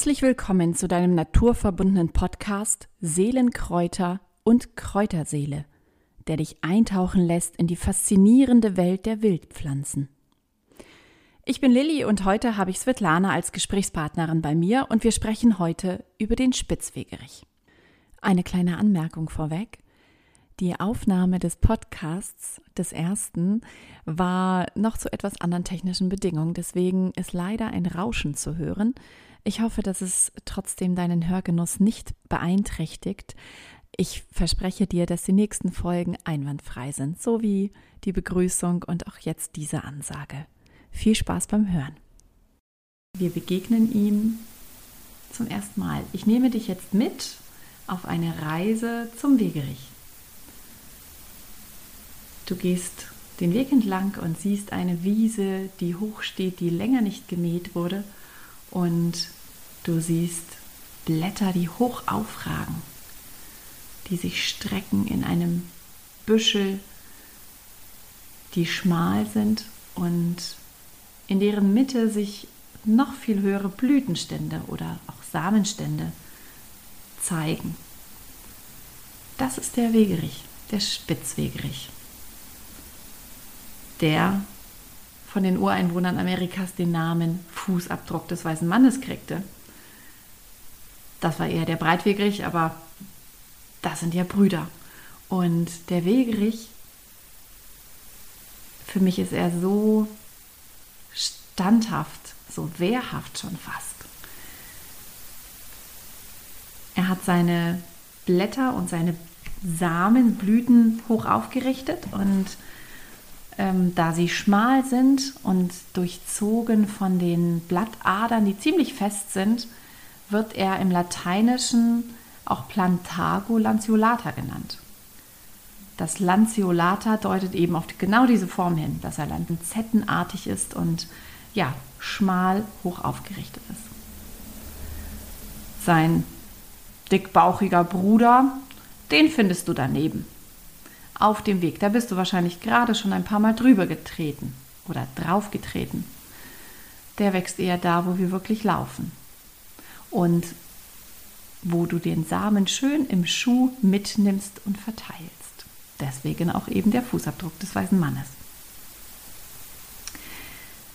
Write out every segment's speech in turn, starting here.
Herzlich willkommen zu deinem naturverbundenen Podcast Seelenkräuter und Kräuterseele, der dich eintauchen lässt in die faszinierende Welt der Wildpflanzen. Ich bin Lilly und heute habe ich Svetlana als Gesprächspartnerin bei mir und wir sprechen heute über den Spitzwegerich. Eine kleine Anmerkung vorweg. Die Aufnahme des Podcasts des ersten war noch zu etwas anderen technischen Bedingungen, deswegen ist leider ein Rauschen zu hören. Ich hoffe, dass es trotzdem deinen Hörgenuss nicht beeinträchtigt. Ich verspreche dir, dass die nächsten Folgen einwandfrei sind, so wie die Begrüßung und auch jetzt diese Ansage. Viel Spaß beim Hören. Wir begegnen ihm zum ersten Mal. Ich nehme dich jetzt mit auf eine Reise zum Wegerich. Du gehst den Weg entlang und siehst eine Wiese, die hoch steht, die länger nicht gemäht wurde und du siehst Blätter, die hoch aufragen, die sich strecken in einem Büschel, die schmal sind und in deren Mitte sich noch viel höhere Blütenstände oder auch Samenstände zeigen. Das ist der Wegerich, der Spitzwegerich, der von den Ureinwohnern Amerikas den Namen Fußabdruck des weißen Mannes kriegte. Das war eher der Breitwegerich, aber das sind ja Brüder. Und der Wegerich, für mich ist er so standhaft, so wehrhaft schon fast. Er hat seine Blätter und seine Samenblüten hoch aufgerichtet und ähm, da sie schmal sind und durchzogen von den Blattadern, die ziemlich fest sind, wird er im Lateinischen auch Plantago lanceolata genannt. Das Lanceolata deutet eben auf genau diese Form hin, dass er lanzettenartig ist und ja, schmal hoch aufgerichtet ist. Sein dickbauchiger Bruder, den findest du daneben auf dem Weg. Da bist du wahrscheinlich gerade schon ein paar Mal drüber getreten oder drauf getreten. Der wächst eher da, wo wir wirklich laufen. Und wo du den Samen schön im Schuh mitnimmst und verteilst. Deswegen auch eben der Fußabdruck des weißen Mannes.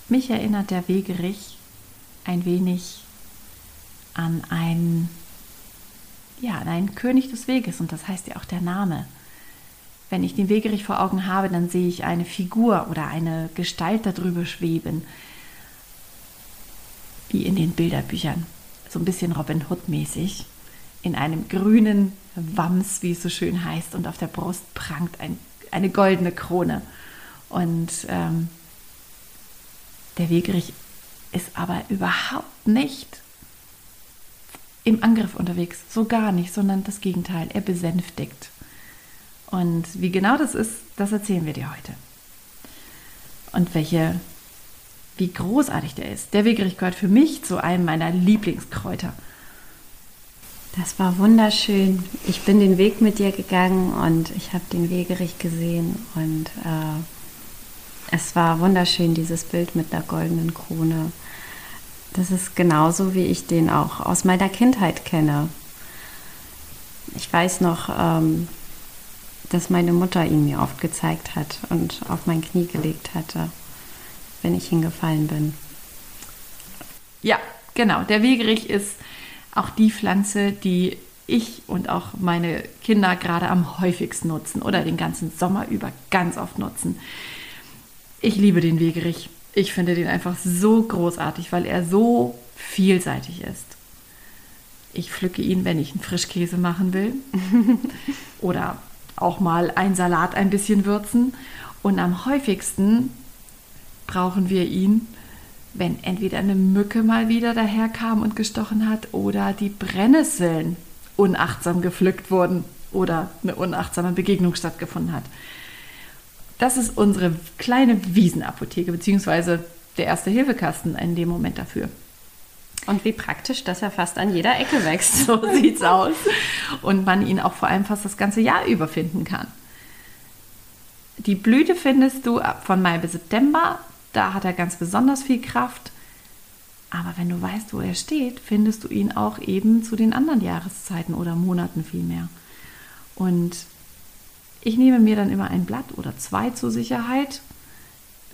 Mich erinnert der Wegerich ein wenig an einen, ja, an einen König des Weges und das heißt ja auch der Name. Wenn ich den Wegerich vor Augen habe, dann sehe ich eine Figur oder eine Gestalt darüber schweben, wie in den Bilderbüchern, so ein bisschen Robin Hood mäßig, in einem grünen Wams, wie es so schön heißt, und auf der Brust prangt ein, eine goldene Krone. Und ähm, der Wegerich ist aber überhaupt nicht im Angriff unterwegs, so gar nicht, sondern das Gegenteil, er besänftigt. Und wie genau das ist, das erzählen wir dir heute. Und welche, wie großartig der ist. Der Wegerich gehört für mich zu einem meiner Lieblingskräuter. Das war wunderschön. Ich bin den Weg mit dir gegangen und ich habe den Wegerich gesehen und äh, es war wunderschön, dieses Bild mit der goldenen Krone. Das ist genauso, wie ich den auch aus meiner Kindheit kenne. Ich weiß noch, ähm, dass meine Mutter ihn mir oft gezeigt hat und auf mein Knie gelegt hatte, wenn ich hingefallen bin. Ja, genau. Der Wegerich ist auch die Pflanze, die ich und auch meine Kinder gerade am häufigsten nutzen oder den ganzen Sommer über ganz oft nutzen. Ich liebe den Wegerich. Ich finde den einfach so großartig, weil er so vielseitig ist. Ich pflücke ihn, wenn ich einen Frischkäse machen will oder auch mal ein Salat ein bisschen würzen. Und am häufigsten brauchen wir ihn, wenn entweder eine Mücke mal wieder daherkam und gestochen hat oder die Brennnesseln unachtsam gepflückt wurden oder eine unachtsame Begegnung stattgefunden hat. Das ist unsere kleine Wiesenapotheke, beziehungsweise der erste Hilfekasten in dem Moment dafür. Und wie praktisch, dass er fast an jeder Ecke wächst. So sieht's aus. Und man ihn auch vor allem fast das ganze Jahr über finden kann. Die Blüte findest du von Mai bis September. Da hat er ganz besonders viel Kraft. Aber wenn du weißt, wo er steht, findest du ihn auch eben zu den anderen Jahreszeiten oder Monaten vielmehr. Und ich nehme mir dann immer ein Blatt oder zwei zur Sicherheit,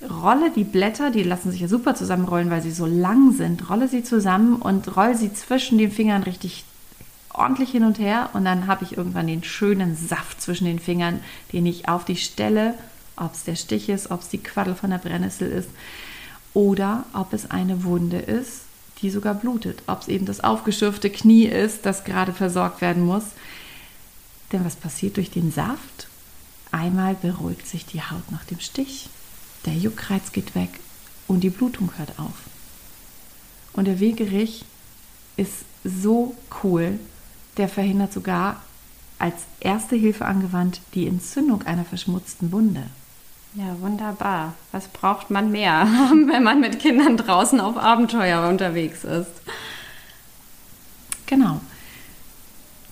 rolle die Blätter, die lassen sich ja super zusammenrollen, weil sie so lang sind, rolle sie zusammen und roll sie zwischen den Fingern richtig ordentlich hin und her und dann habe ich irgendwann den schönen Saft zwischen den Fingern, den ich auf die Stelle, ob es der Stich ist, ob es die Quaddel von der Brennnessel ist oder ob es eine Wunde ist, die sogar blutet, ob es eben das aufgeschürfte Knie ist, das gerade versorgt werden muss. Denn was passiert durch den Saft? Einmal beruhigt sich die Haut nach dem Stich, der Juckreiz geht weg und die Blutung hört auf. Und der Wegerich ist so cool, der verhindert sogar als erste Hilfe angewandt die Entzündung einer verschmutzten Wunde. Ja, wunderbar. Was braucht man mehr, wenn man mit Kindern draußen auf Abenteuer unterwegs ist? Genau.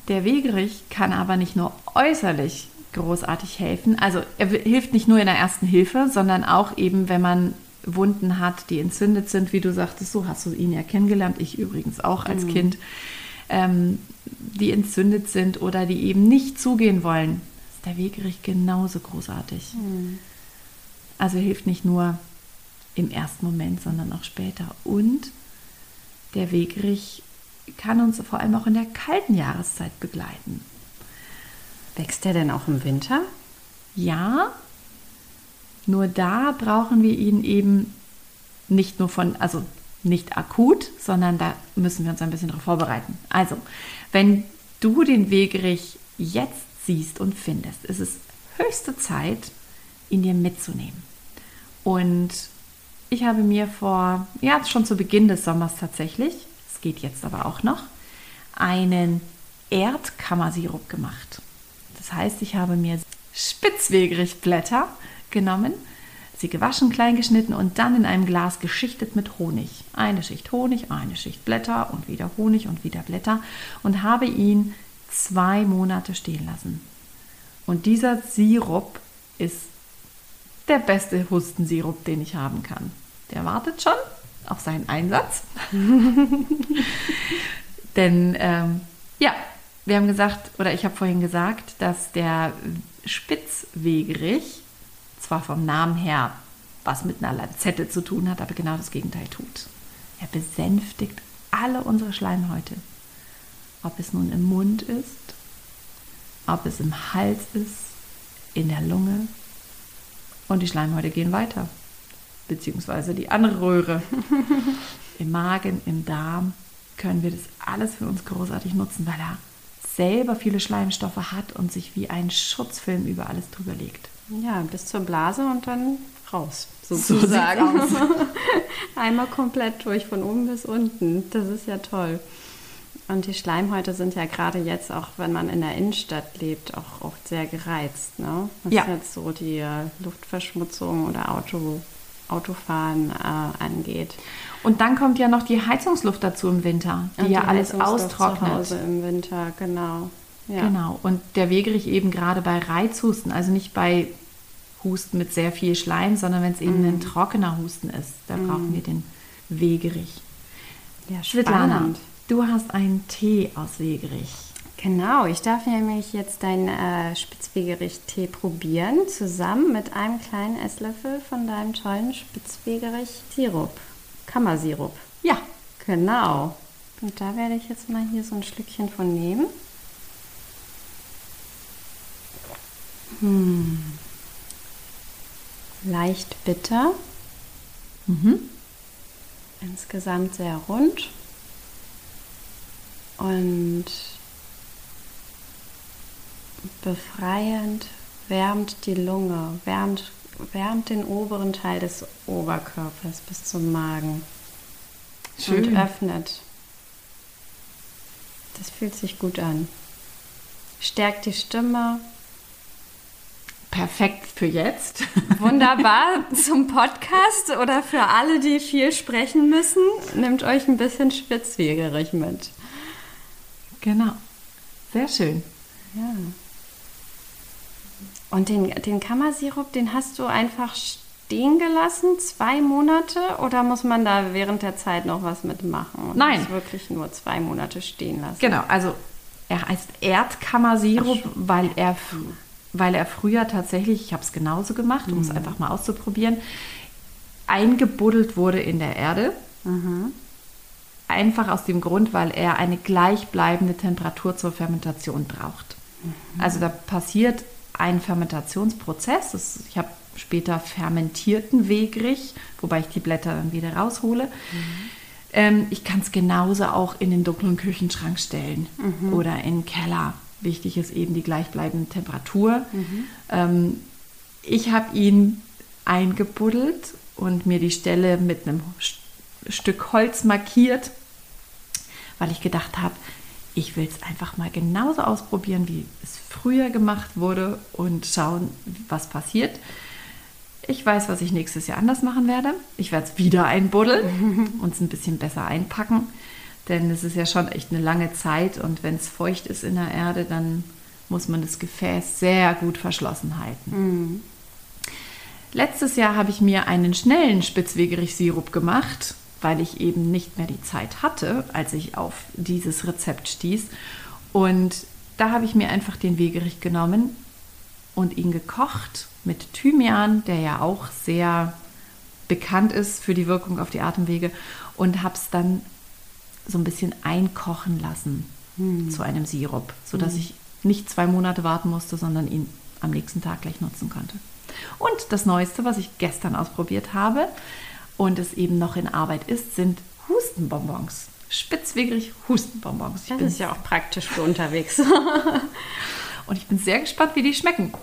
Der Wegerich kann aber nicht nur äußerlich großartig helfen. Also er hilft nicht nur in der ersten Hilfe, sondern auch eben, wenn man Wunden hat, die entzündet sind, wie du sagtest, so hast du ihn ja kennengelernt, ich übrigens auch als mhm. Kind, ähm, die entzündet sind oder die eben nicht zugehen wollen, ist der Wegerich genauso großartig. Mhm. Also hilft nicht nur im ersten Moment, sondern auch später. Und der Wegerich kann uns vor allem auch in der kalten Jahreszeit begleiten. Wächst der denn auch im Winter? Ja, nur da brauchen wir ihn eben nicht nur von, also nicht akut, sondern da müssen wir uns ein bisschen darauf vorbereiten. Also, wenn du den Wegerich jetzt siehst und findest, ist es höchste Zeit, ihn dir mitzunehmen. Und ich habe mir vor, ja, schon zu Beginn des Sommers tatsächlich, es geht jetzt aber auch noch, einen Erdkammersirup gemacht. Das heißt, ich habe mir Spitzwegerichblätter genommen, sie gewaschen, klein geschnitten und dann in einem Glas geschichtet mit Honig. Eine Schicht Honig, eine Schicht Blätter und wieder Honig und wieder Blätter und habe ihn zwei Monate stehen lassen. Und dieser Sirup ist der beste Hustensirup, den ich haben kann. Der wartet schon auf seinen Einsatz. Denn ähm, ja, wir haben gesagt, oder ich habe vorhin gesagt, dass der Spitzwegerich zwar vom Namen her was mit einer Lanzette zu tun hat, aber genau das Gegenteil tut. Er besänftigt alle unsere Schleimhäute. Ob es nun im Mund ist, ob es im Hals ist, in der Lunge. Und die Schleimhäute gehen weiter. Beziehungsweise die andere Röhre. Im Magen, im Darm können wir das alles für uns großartig nutzen, weil er selber viele Schleimstoffe hat und sich wie ein Schutzfilm über alles drüber legt. Ja, bis zur Blase und dann raus, sozusagen. So Einmal komplett durch, von oben bis unten. Das ist ja toll. Und die Schleimhäute sind ja gerade jetzt, auch wenn man in der Innenstadt lebt, auch oft sehr gereizt. Ne? Was ja. jetzt so die äh, Luftverschmutzung oder Auto, Autofahren äh, angeht. Und dann kommt ja noch die Heizungsluft dazu im Winter, die, die ja alles austrocknet. Zu Hause im Winter, genau. Ja. Genau. Und der Wegerich eben gerade bei Reizhusten, also nicht bei Husten mit sehr viel Schleim, sondern wenn es eben mm. ein trockener Husten ist, da mm. brauchen wir den Wegerich. Ja, Svetlana, du hast einen Tee aus Wegerich. Genau, ich darf nämlich jetzt deinen äh, Spitzwegerich-Tee probieren, zusammen mit einem kleinen Esslöffel von deinem tollen Spitzwegerich-Sirup. Kammersirup. Ja. Genau. Und da werde ich jetzt mal hier so ein Schlückchen von nehmen. Hm. Leicht bitter. Mhm. Insgesamt sehr rund. Und befreiend, wärmt die Lunge, wärmt wärmt den oberen Teil des Oberkörpers bis zum Magen Schön. und öffnet. Das fühlt sich gut an. Stärkt die Stimme. Perfekt für jetzt. Wunderbar zum Podcast oder für alle, die viel sprechen müssen. Nehmt euch ein bisschen spitzwegerig mit. Genau. Sehr schön. Ja. Und den, den Kammersirup, den hast du einfach stehen gelassen, zwei Monate, oder muss man da während der Zeit noch was mitmachen? Und Nein. wirklich nur zwei Monate stehen lassen. Genau, also er heißt Erdkammersirup, weil er, weil er früher tatsächlich, ich habe es genauso gemacht, um es einfach mal auszuprobieren, eingebuddelt wurde in der Erde. Einfach aus dem Grund, weil er eine gleichbleibende Temperatur zur Fermentation braucht. Also da passiert ein Fermentationsprozess. Das, ich habe später fermentierten Wegrich, wobei ich die Blätter dann wieder raushole. Ähm, ich kann es genauso auch in den dunklen Küchenschrank stellen oder in den Keller. Wichtig ist eben die gleichbleibende Temperatur. Ähm, ich habe ihn eingebuddelt und mir die Stelle mit einem St- Stück Holz markiert, weil ich gedacht habe, ich will es einfach mal genauso ausprobieren, wie es früher gemacht wurde und schauen, was passiert. Ich weiß, was ich nächstes Jahr anders machen werde. Ich werde es wieder einbuddeln und es ein bisschen besser einpacken, denn es ist ja schon echt eine lange Zeit und wenn es feucht ist in der Erde, dann muss man das Gefäß sehr gut verschlossen halten. Letztes Jahr habe ich mir einen schnellen Spitzwegerich-Sirup gemacht, weil ich eben nicht mehr die Zeit hatte, als ich auf dieses Rezept stieß. Und da habe ich mir einfach den Wegerich genommen und ihn gekocht mit Thymian, der ja auch sehr bekannt ist für die Wirkung auf die Atemwege, und habe es dann so ein bisschen einkochen lassen zu einem Sirup, sodass ich nicht zwei Monate warten musste, sondern ihn am nächsten Tag gleich nutzen konnte. Und das Neueste, was ich gestern ausprobiert habe und es eben noch in Arbeit ist, sind Hustenbonbons. Spitzwegerig Hustenbonbons. Ich Das bin ist ja auch praktisch für unterwegs. und ich bin sehr gespannt, wie die schmecken.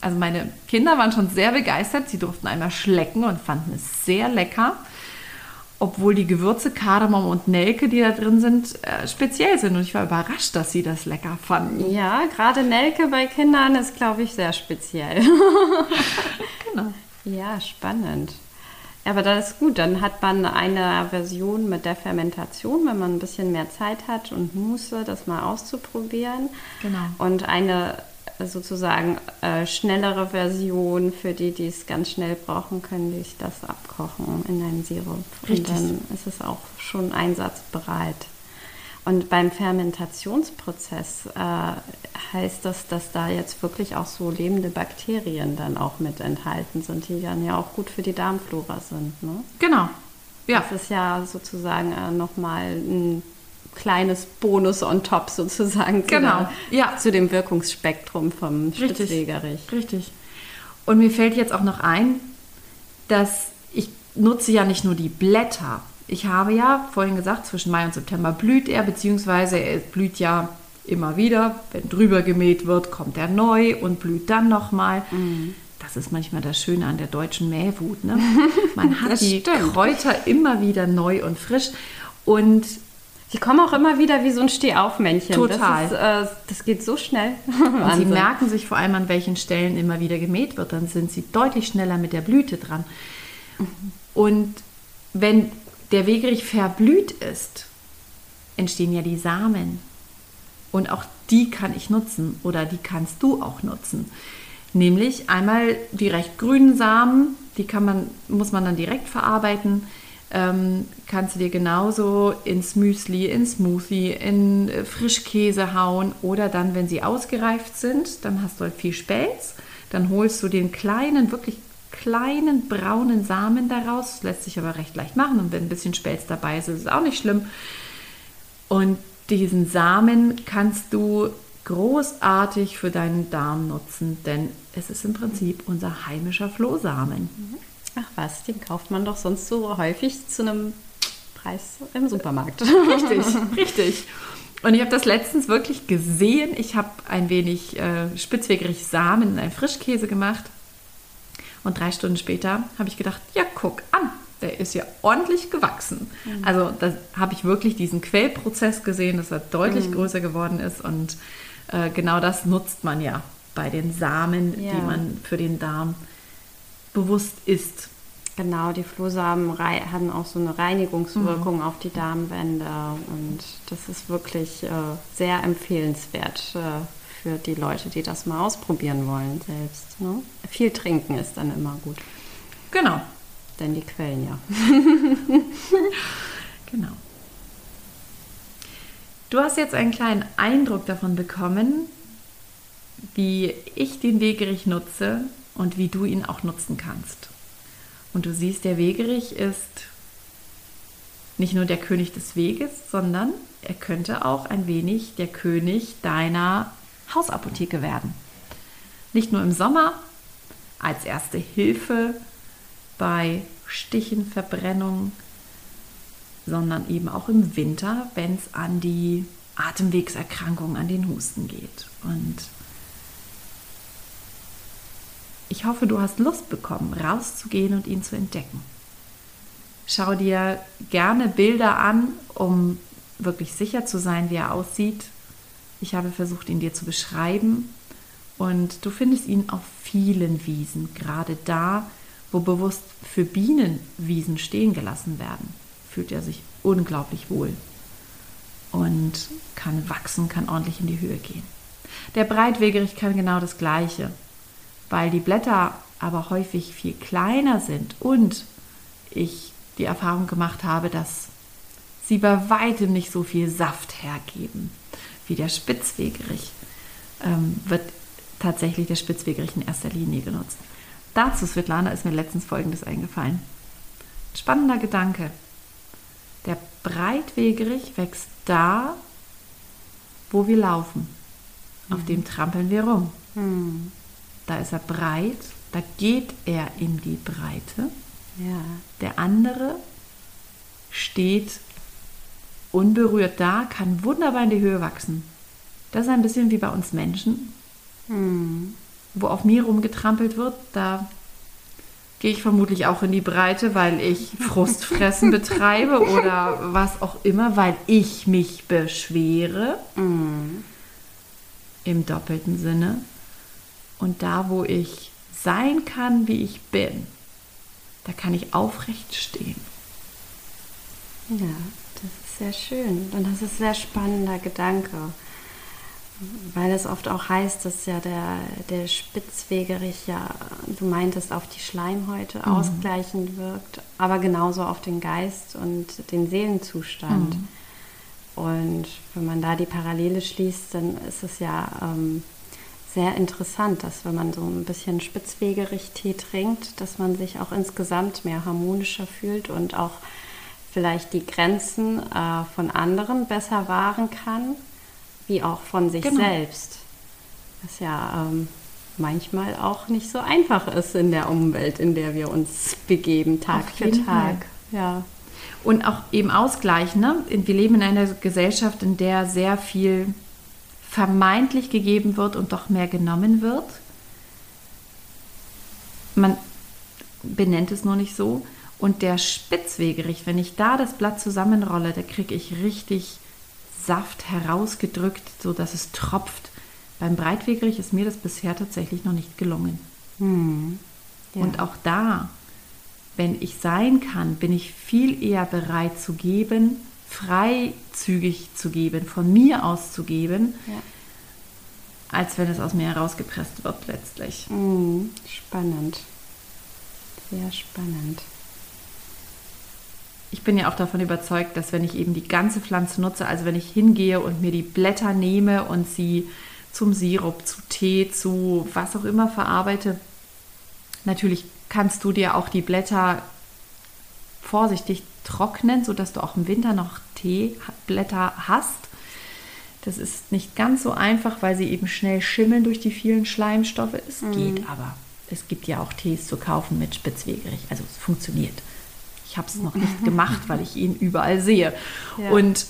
Also meine Kinder waren schon sehr begeistert. Sie durften einmal schlecken und fanden es sehr lecker. Obwohl die Gewürze Kardamom und Nelke, die da drin sind, äh, speziell sind. Und ich war überrascht, dass sie das lecker fanden. ja, gerade Nelke bei Kindern ist, glaube ich, sehr speziell. Genau. Ja, spannend. Aber das ist gut, dann hat man eine Version mit der Fermentation, wenn man ein bisschen mehr Zeit hat und Muße, das mal auszuprobieren. Genau. Und eine sozusagen äh, schnellere Version für die, die es ganz schnell brauchen, können sich das abkochen in einem Sirup. Richtig. Und dann ist es auch schon einsatzbereit. Und beim Fermentationsprozess äh, heißt das, dass da jetzt wirklich auch so lebende Bakterien dann auch mit enthalten sind, die dann ja auch gut für die Darmflora sind. Ne? Genau. Ja. Das ist ja sozusagen äh, nochmal ein kleines Bonus on top sozusagen zu, Genau, der, ja. zu dem Wirkungsspektrum vom. Spitzwegerich. Richtig. Und mir fällt jetzt auch noch ein, dass ich nutze ja nicht nur die Blätter. Ich habe ja vorhin gesagt, zwischen Mai und September blüht er, beziehungsweise er blüht ja immer wieder. Wenn drüber gemäht wird, kommt er neu und blüht dann nochmal. Das ist manchmal das Schöne an der deutschen Mähwut. Ne? Man hat die stimmt. Kräuter immer wieder neu und frisch. Und Die kommen auch immer wieder wie so ein Stehaufmännchen. Total. Das, ist, äh, das geht so schnell. Und sie merken sich vor allem, an welchen Stellen immer wieder gemäht wird. Dann sind sie deutlich schneller mit der Blüte dran. Und wenn der Wegerich verblüht ist, entstehen ja die Samen. Und auch die kann ich nutzen oder die kannst du auch nutzen. Nämlich einmal die recht grünen Samen, die kann man, muss man dann direkt verarbeiten. Ähm, kannst du dir genauso ins Müsli, in Smoothie, in äh, Frischkäse hauen oder dann, wenn sie ausgereift sind, dann hast du halt viel Spelz. Dann holst du den kleinen, wirklich kleinen braunen Samen daraus. Lässt sich aber recht leicht machen und wenn ein bisschen Spelz dabei ist, ist es auch nicht schlimm. Und diesen Samen kannst du großartig für deinen Darm nutzen, denn es ist im Prinzip unser heimischer Flohsamen. Ach was, den kauft man doch sonst so häufig zu einem Preis im Supermarkt. Richtig, richtig. Und ich habe das letztens wirklich gesehen. Ich habe ein wenig äh, spitzwegerig Samen in einen Frischkäse gemacht. Und drei Stunden später habe ich gedacht, ja, guck an, der ist ja ordentlich gewachsen. Also da habe ich wirklich diesen Quellprozess gesehen, dass er deutlich größer geworden ist. Und äh, genau das nutzt man ja bei den Samen, Ja. die man für den Darm bewusst isst. Genau, die Flohsamen haben auch so eine Reinigungswirkung Mhm. auf die Darmwände und das ist wirklich äh, sehr empfehlenswert äh, für die Leute, die das mal ausprobieren wollen selbst. Ne? Viel trinken ist dann immer gut. Genau. Denn die Quellen ja. genau. Du hast jetzt einen kleinen Eindruck davon bekommen, wie ich den Wegerich nutze und wie du ihn auch nutzen kannst. Und du siehst, der Wegerich ist nicht nur der König des Weges, sondern er könnte auch ein wenig der König deiner Hausapotheke werden. Nicht nur im Sommer als erste Hilfe bei Stichen, Verbrennung, sondern eben auch im Winter, wenn es an die Atemwegserkrankungen, an den Husten geht. Und ich hoffe, du hast Lust bekommen, rauszugehen und ihn zu entdecken. Schau dir gerne Bilder an, um wirklich sicher zu sein, wie er aussieht. Ich habe versucht, ihn dir zu beschreiben. Und du findest ihn auf vielen Wiesen, gerade da, wo bewusst für Bienen Wiesen stehen gelassen werden, fühlt er sich unglaublich wohl und kann wachsen, kann ordentlich in die Höhe gehen. Der Breitwegerich kann genau das Gleiche, weil die Blätter aber häufig viel kleiner sind und ich die Erfahrung gemacht habe, dass sie bei weitem nicht so viel Saft hergeben wie der Spitzwegerich, ähm, wird tatsächlich der Spitzwegerich in erster Linie genutzt. Dazu, Svetlana, ist mir letztens Folgendes eingefallen. Spannender Gedanke. Der Breitwegerich wächst da, wo wir laufen. Mhm. Auf dem trampeln wir rum. Mhm. Da ist er breit, da geht er in die Breite. Ja. Der andere steht unberührt da, kann wunderbar in die Höhe wachsen. Das ist ein bisschen wie bei uns Menschen. Mhm wo auf mir rumgetrampelt wird, da gehe ich vermutlich auch in die Breite, weil ich Frustfressen betreibe oder was auch immer, weil ich mich beschwere. Mm. Im doppelten Sinne. Und da, wo ich sein kann, wie ich bin, da kann ich aufrecht stehen. Ja, sehr schön. Und das ist ein sehr spannender Gedanke. Weil es oft auch heißt, dass ja der, der Spitzwegerich ja, du meintest, auf die Schleimhäute mhm. ausgleichend wirkt, aber genauso auf den Geist und den Seelenzustand. Mhm. Und wenn man da die Parallele schließt, dann ist es ja ähm, sehr interessant, dass wenn man so ein bisschen Spitzwegerich-Tee trinkt, dass man sich auch insgesamt mehr harmonischer fühlt und auch vielleicht die Grenzen äh, von anderen besser wahren kann wie auch von sich genau. selbst. Was ja ähm, manchmal auch nicht so einfach ist in der Umwelt, in der wir uns begeben, Tag für Tag. Fall. Ja. Und auch eben ausgleichen. Ne? Wir leben in einer Gesellschaft, in der sehr viel vermeintlich gegeben wird und doch mehr genommen wird. Man benennt es nur nicht so. Und der Spitzwegerich, wenn ich da das Blatt zusammenrolle, da kriege ich richtig Saft herausgedrückt, sodass es tropft. Beim Breitwegerich ist mir das bisher tatsächlich noch nicht gelungen. Hm. Ja. Und auch da, wenn ich sein kann, bin ich viel eher bereit zu geben, freizügig zu geben, von mir aus zu geben, ja. als wenn es aus mir herausgepresst wird letztlich. Hm. Spannend. Sehr spannend ich bin ja auch davon überzeugt, dass wenn ich eben die ganze Pflanze nutze, also wenn ich hingehe und mir die Blätter nehme und sie zum Sirup, zu Tee, zu was auch immer verarbeite, natürlich kannst du dir auch die Blätter vorsichtig trocknen, sodass du auch im Winter noch Teeblätter hast. Das ist nicht ganz so einfach, weil sie eben schnell schimmeln durch die vielen Schleimstoffe. Es mhm. geht aber. Es gibt ja auch Tees zu kaufen mit Spitzwegerich. Also es funktioniert. Ich habe es noch nicht gemacht, weil ich ihn überall sehe. Ja. Und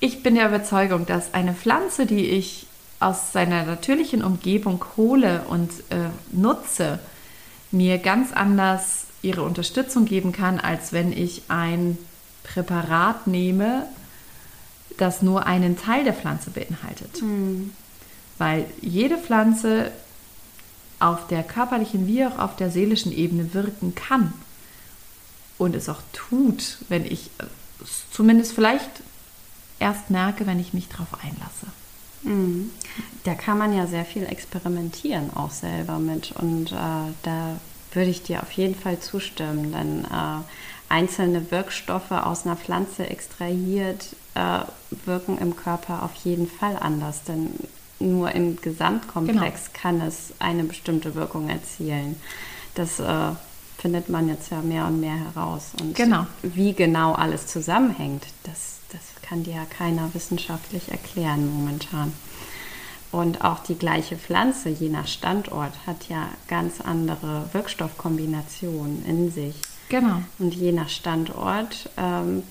ich bin der Überzeugung, dass eine Pflanze, die ich aus seiner natürlichen Umgebung hole und äh, nutze, mir ganz anders ihre Unterstützung geben kann, als wenn ich ein Präparat nehme, das nur einen Teil der Pflanze beinhaltet. Mhm. Weil jede Pflanze auf der körperlichen wie auch auf der seelischen Ebene wirken kann und es auch tut, wenn ich es zumindest vielleicht erst merke, wenn ich mich darauf einlasse. Mhm. Da kann man ja sehr viel experimentieren auch selber mit und äh, da würde ich dir auf jeden Fall zustimmen, denn äh, einzelne Wirkstoffe aus einer Pflanze extrahiert äh, wirken im Körper auf jeden Fall anders, denn nur im Gesamtkomplex genau. kann es eine bestimmte Wirkung erzielen. Das äh, findet man jetzt ja mehr und mehr heraus. Und genau. wie genau alles zusammenhängt, das, das kann dir ja keiner wissenschaftlich erklären momentan. Und auch die gleiche Pflanze, je nach Standort, hat ja ganz andere Wirkstoffkombinationen in sich. Genau. Und je nach Standort ähm,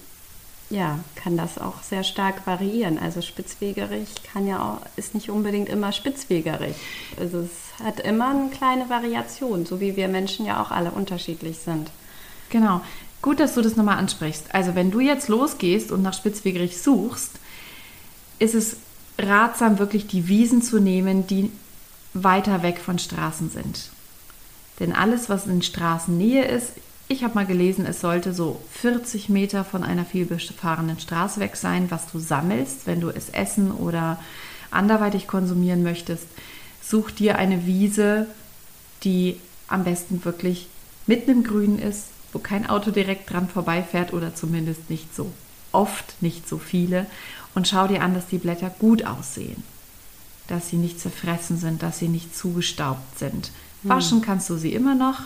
ja, kann das auch sehr stark variieren. Also spitzwegerig kann ja auch, ist nicht unbedingt immer spitzwegerig. Also es hat immer eine kleine Variation, so wie wir Menschen ja auch alle unterschiedlich sind. Genau. Gut, dass du das nochmal ansprichst. Also wenn du jetzt losgehst und nach spitzwegerig suchst, ist es ratsam, wirklich die Wiesen zu nehmen, die weiter weg von Straßen sind. Denn alles, was in Straßennähe ist, ich habe mal gelesen, es sollte so 40 Meter von einer vielbefahrenen Straße weg sein, was du sammelst, wenn du es essen oder anderweitig konsumieren möchtest. Such dir eine Wiese, die am besten wirklich mitten im Grün ist, wo kein Auto direkt dran vorbeifährt oder zumindest nicht so oft, nicht so viele und schau dir an, dass die Blätter gut aussehen, dass sie nicht zerfressen sind, dass sie nicht zugestaubt sind. Hm. Waschen kannst du sie immer noch,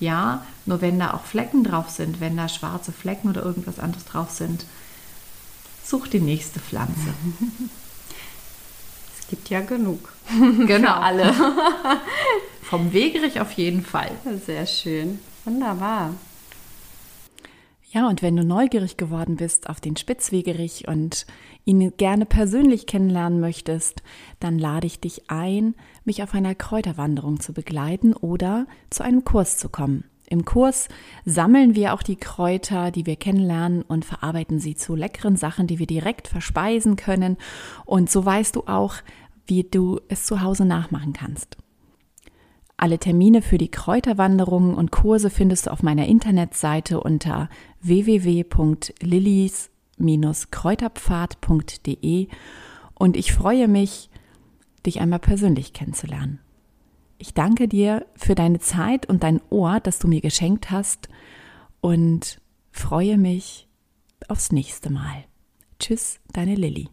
ja, nur wenn da auch Flecken drauf sind, wenn da schwarze Flecken oder irgendwas anderes drauf sind, such die nächste Pflanze. Es gibt ja genug. Genau. Für alle. Vom Wegerich auf jeden Fall. Sehr schön. Wunderbar. Ja, und wenn du neugierig geworden bist auf den Spitzwegerich und ihn gerne persönlich kennenlernen möchtest, dann lade ich dich ein, mich auf einer Kräuterwanderung zu begleiten oder zu einem Kurs zu kommen. Im Kurs sammeln wir auch die Kräuter, die wir kennenlernen und verarbeiten sie zu leckeren Sachen, die wir direkt verspeisen können. Und so weißt du auch, wie du es zu Hause nachmachen kannst. Alle Termine für die Kräuterwanderungen und Kurse findest du auf meiner Internetseite unter www.lillis-kräuterpfad.de und ich freue mich, dich einmal persönlich kennenzulernen. Ich danke dir für deine Zeit und dein Ohr, das du mir geschenkt hast und freue mich aufs nächste Mal. Tschüss, deine Lilly.